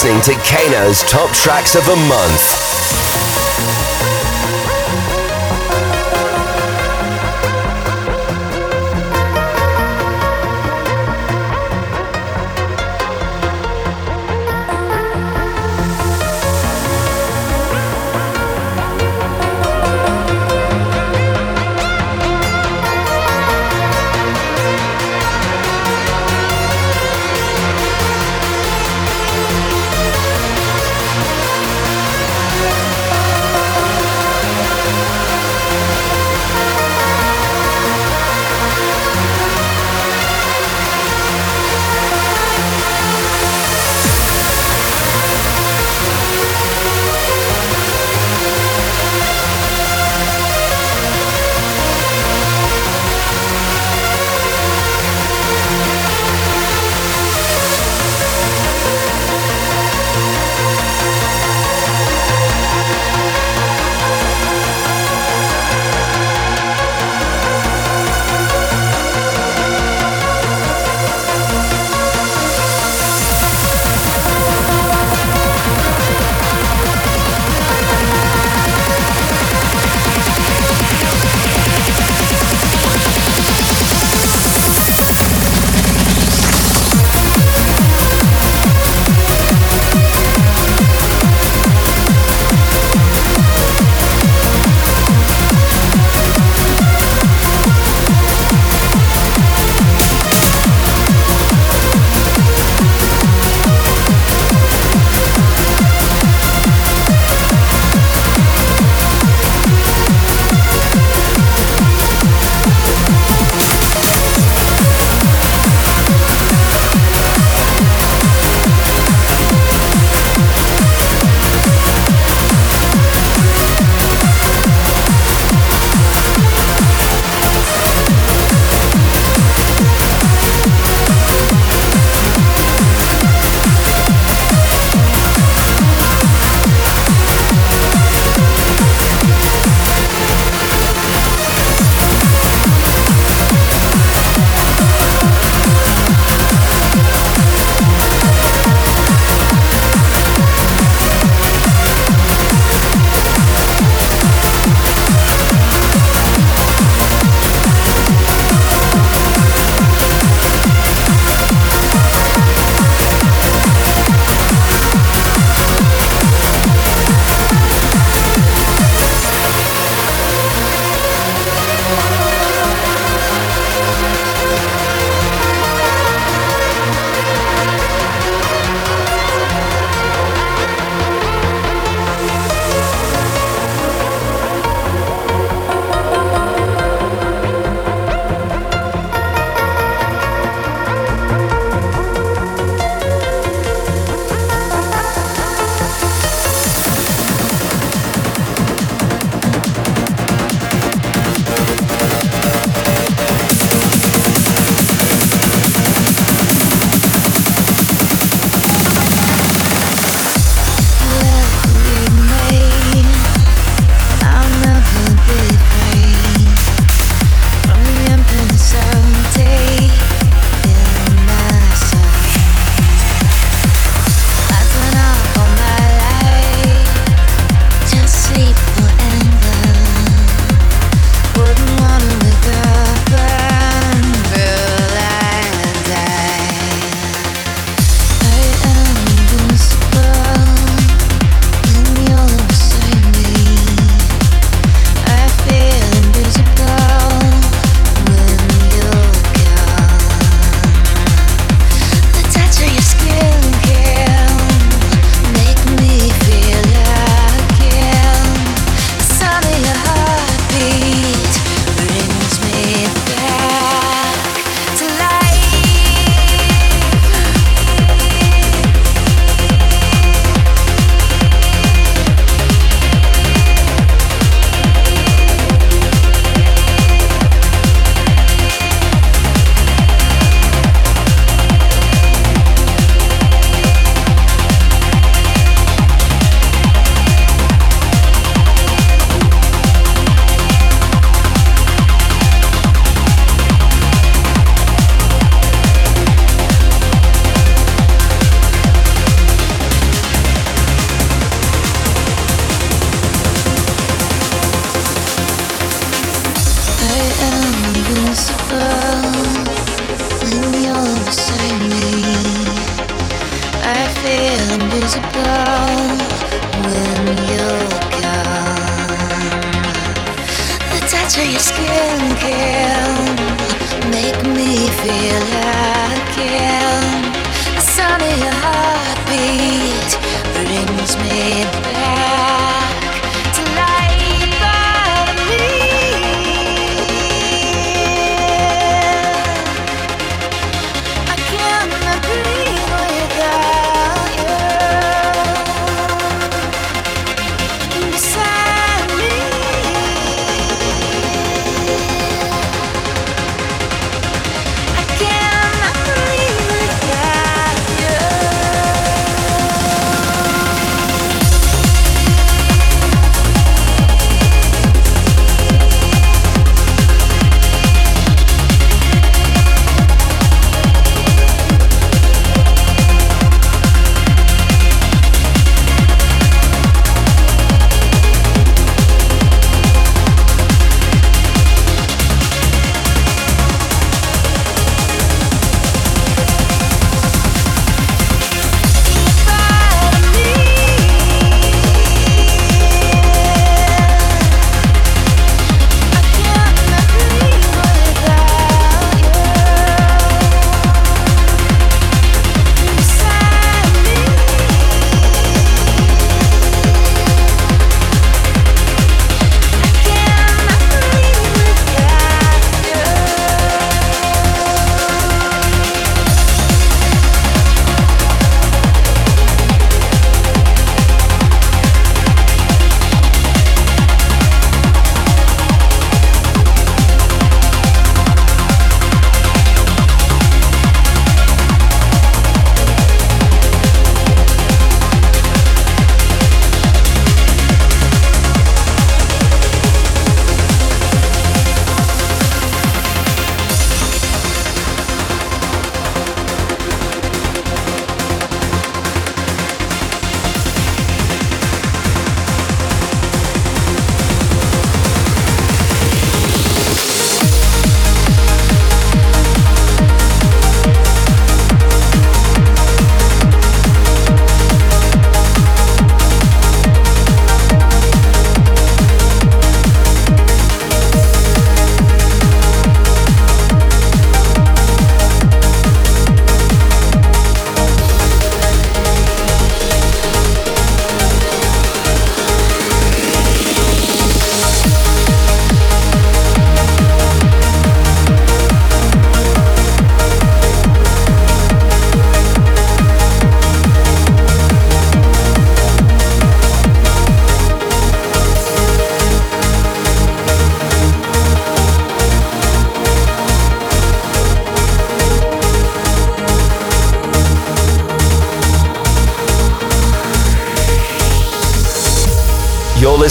listening to Kano's Top Tracks of the Month.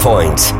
Point.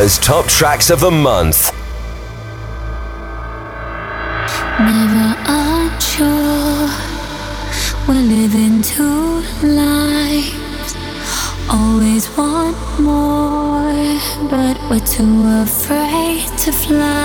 To Top Tracks of the Month. Never unsure. We're living two lives. Always want more, but we're too afraid to fly.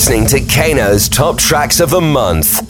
Listening to Kano's top tracks of the month.